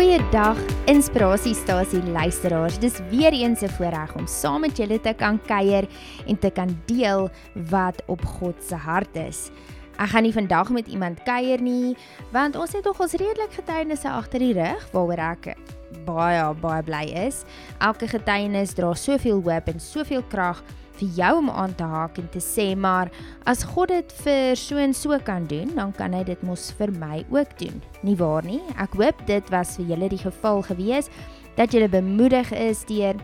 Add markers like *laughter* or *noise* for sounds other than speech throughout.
Dag inspirasiestasie luisteraars. Dis weer eens 'n voorreg om saam met julle te kan kuier en te kan deel wat op God se hart is. Ek gaan nie vandag met iemand kuier nie, want ons het nog ons redelik getuienisse agter die rug waaroor ek baie baie bly is. Elke getuienis dra soveel hoop en soveel krag vir jou om aan te haak en te sê maar as God dit vir so en so kan doen, dan kan hy dit mos vir my ook doen. Nie waar nie? Ek hoop dit was vir julle die geval gewees dat julle bemoedig is deur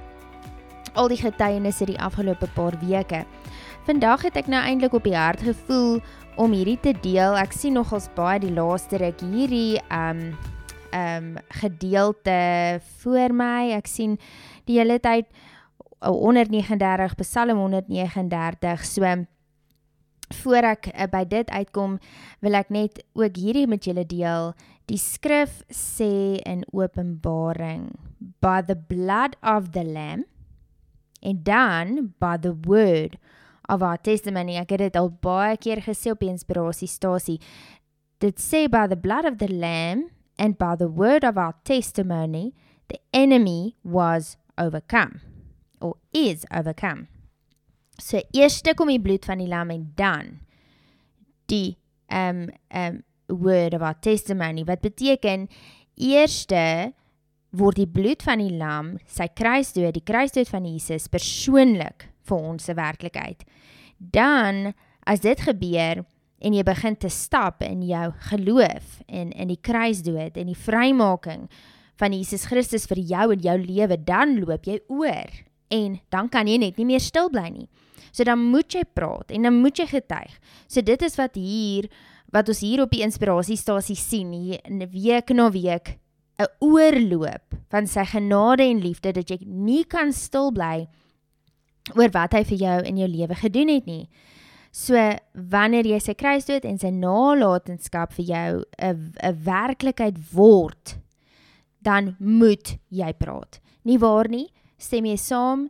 al die getuienisse die afgelope paar weke. Vandag het ek nou eintlik op die hart gevoel om hierdie te deel. Ek sien nogals baie die laaste ruk hierdie um um gedeelte voor my. Ek sien die hele tyd 139 Psalm 139 so voor ek uh, by dit uitkom wil ek net ook hierdie met julle deel. Die skrif sê in Openbaring by the blood of the lamb and dan by the word of our testimony. Ek het dit al baie keer gesê op die inspirasiestasie. Dit sê by the blood of the lamb and by the word of our testimony the enemy was overcome or is overcome. So eerste kom die bloed van die lam en dan die um um word of our testimony wat beteken eerste word die bloed van die lam, sy kruisdood, die kruisdood van Jesus persoonlik vir ons se werklikheid. Dan as dit gebeur en jy begin te stap in jou geloof en in die kruisdood en die vrymaking van Jesus Christus vir jou en jou lewe, dan loop jy oor en dan kan jy net nie meer stil bly nie. So dan moet jy praat en dan moet jy getuig. So dit is wat hier wat ons hier op die inspirasiestasie sien hier in week na week 'n oorloop van sy genade en liefde dat jy nie kan stil bly oor wat hy vir jou in jou lewe gedoen het nie. So wanneer jy sy kruisdood en sy nalatenskap vir jou 'n 'n werklikheid word, dan moet jy praat. Nie waar nie? Stem jy saam?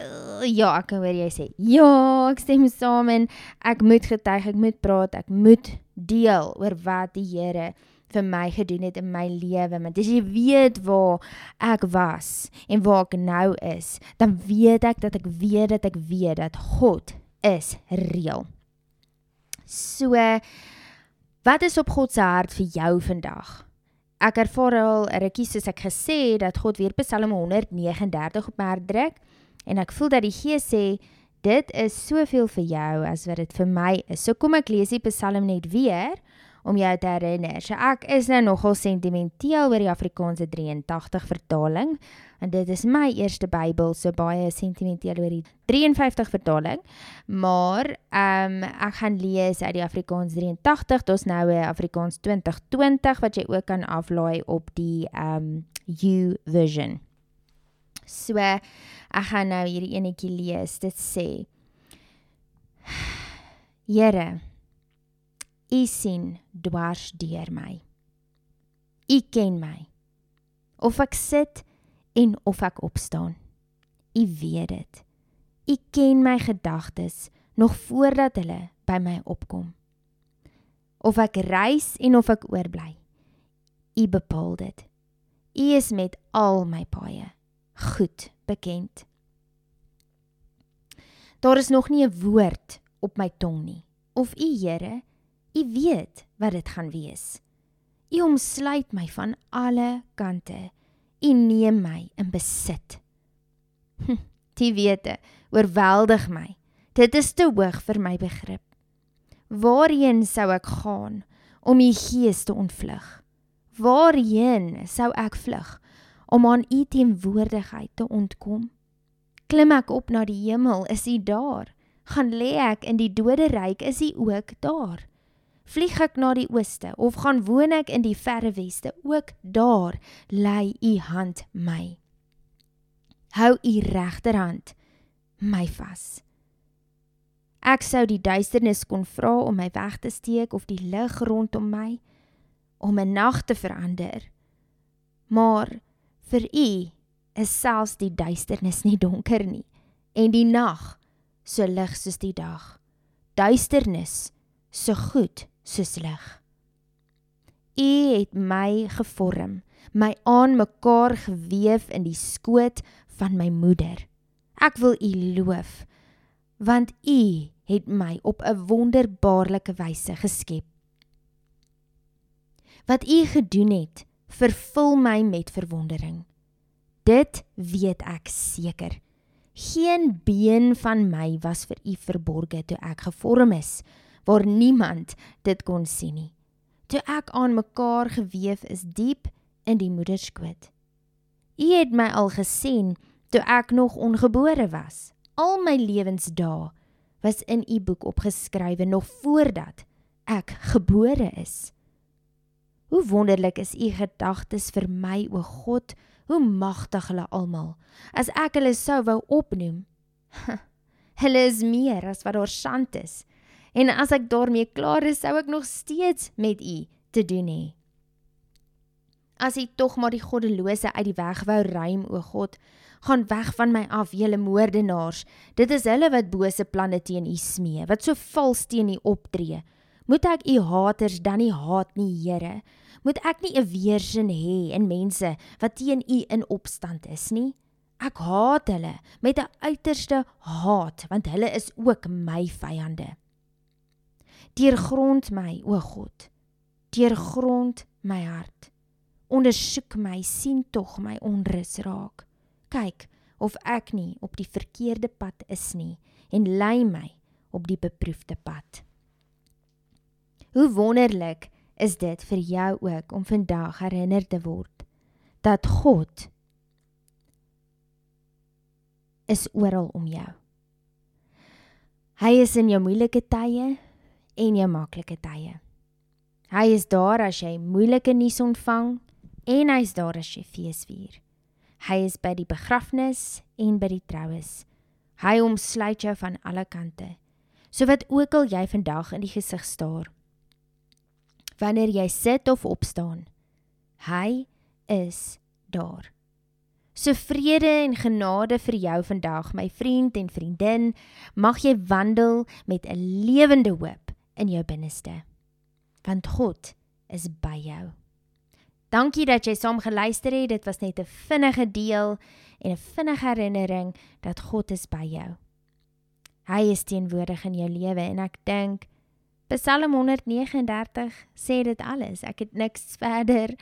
Uh, ja, ek hoor jy sê. Ja, ek stem saam en ek moet getuig, ek moet praat, ek moet deel oor wat die Here vir my gedoen het in my lewe. Want as jy weet waar ek was en waar ek nou is, dan weet ek dat ek weet dat ek weet dat God is reël. So wat is op God se hart vir jou vandag? Ek ervaar al rukkie soos ek gesê dat God weer Psalm 139 op my hart druk en ek voel dat die Gees sê dit is soveel vir jou as wat dit vir my is. So kom ek lees die Psalm net weer om jou te herinner. So ek is nou nogal sentimenteel oor die Afrikaanse 83 vertaling en dit is my eerste Bybel, so baie sentimenteel oor die 53 vertaling. Maar ehm um, ek gaan lees uit die Afrikaans 83. Daar's nou 'n Afrikaans 2020 wat jy ook kan aflaai op die ehm um, U version. So ek gaan nou hierdie enetjie lees. Dit sê Here U sien dwars deur my. U ken my. Of ek sit en of ek opstaan. U weet dit. U ken my gedagtes nog voordat hulle by my opkom. Of ek reis en of ek oorbly. U bepaal dit. U is met al my paaie goed bekend. Daar is nog nie 'n woord op my tong nie. Of u Here U weet wat dit gaan wees. U omsluit my van alle kante. U neem my in besit. Hm, die wete oorweldig my. Dit is te hoog vir my begrip. Waarheen sou ek gaan om u gees te ontvlug? Waarheen sou ek vlug om aan u teenwoordigheid te ontkom? Klim ek op na die hemel, is u daar? Gaan lê ek in die doderyk, is u ook daar? Vlieg ek na die ooste of gaan woon ek in die verre weste, ook daar lê u hand my. Hou u regterhand my vas. Ek sou die duisternis kon vra om my weg te steek of die lig rondom my om 'n nag te verander. Maar vir u is selfs die duisternis nie donker nie en die nag so lig soos die dag. Duisternis so goed soos lig. U het my gevorm my aan mekaar gewewe in die skoot van my moeder. Ek wil U loof want U het my op 'n wonderbaarlike wyse geskep. Wat U gedoen het, vervul my met verwondering. Dit weet ek seker. Geen been van my was vir U verborge toe ek gevorm is, waar niemand dit kon sien nie. Toe ek aan mekaar gewewe is diep in die moederskoot. U het my al gesien toe ek nog ongebore was. Al my lewensdae was in u boek opgeskrywe nog voordat ek gebore is. Hoe wonderlik is u gedagtes vir my o God, hoe magtig hulle almal. As ek hulle sou wou opnoem, *laughs* hulle is meer as wat daar sand is. En as ek daarmee klaar is, sou ek nog steeds met u te doen hê. As u tog maar die goddelose uit die weg wou ruim o God, gaan weg van my af, julle moordenaars. Dit is hulle wat bose planne teen u smee, wat so vals teen u optree. Moet ek u haters dan nie haat nie, Here? Moet ek nie 'n weersin hê in mense wat teen u in opstand is nie? Ek haat hulle met 'n uiterste haat, want hulle is ook my vyande. Deurgrond my, o God. Deurgrond my hart. Ondersoek my, sien tog my onrus raak kyk of ek nie op die verkeerde pad is nie en lei my op die beproefde pad. Hoe wonderlik is dit vir jou ook om vandag herinner te word dat God is oral om jou. Hy is in jou moeilike tye en jou maklike tye. Hy is daar as jy moeilike nuus ontvang en hy's daar as jy fees vier. Hy is by die begrafnis en by die troues. Hy omsluit jou van alle kante. So wat ook al jy vandag in die gesig staar. Wanneer jy sit of opstaan, hy is daar. So vrede en genade vir jou vandag, my vriend en vriendin, mag jy wandel met 'n lewende hoop in jou binneste. Want God is by jou. Dankie dat jy saam geluister het. Dit was net 'n vinnige deel en 'n vinnige herinnering dat God is by jou. Hy is teenwoordig in jou lewe en ek dink Psalm 139 sê dit alles. Ek het niks verder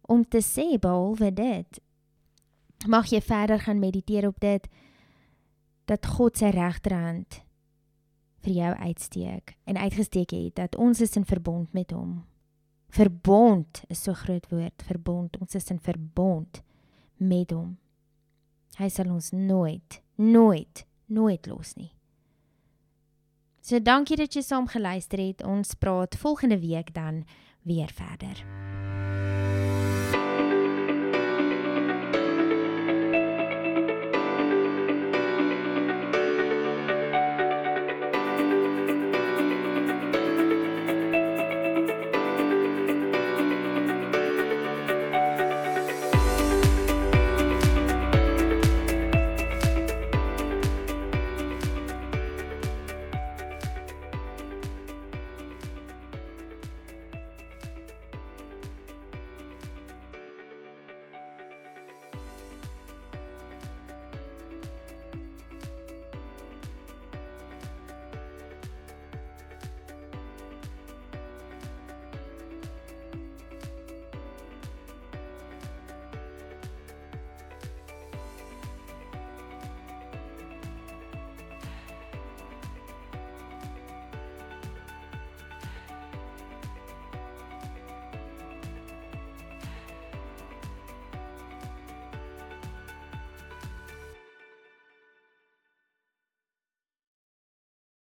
om te sê behalwe dit. Mag jy verder gaan mediteer op dit dat God sy regterhand vir jou uitsteek en uitgesteek het dat ons is in verbond met hom. Verbond is so groot woord, verbond. Ons is in verbond met hom. Hy sal ons nooit, nooit, nooit los nie. So dankie dat jy saam geluister het. Ons praat volgende week dan weer verder.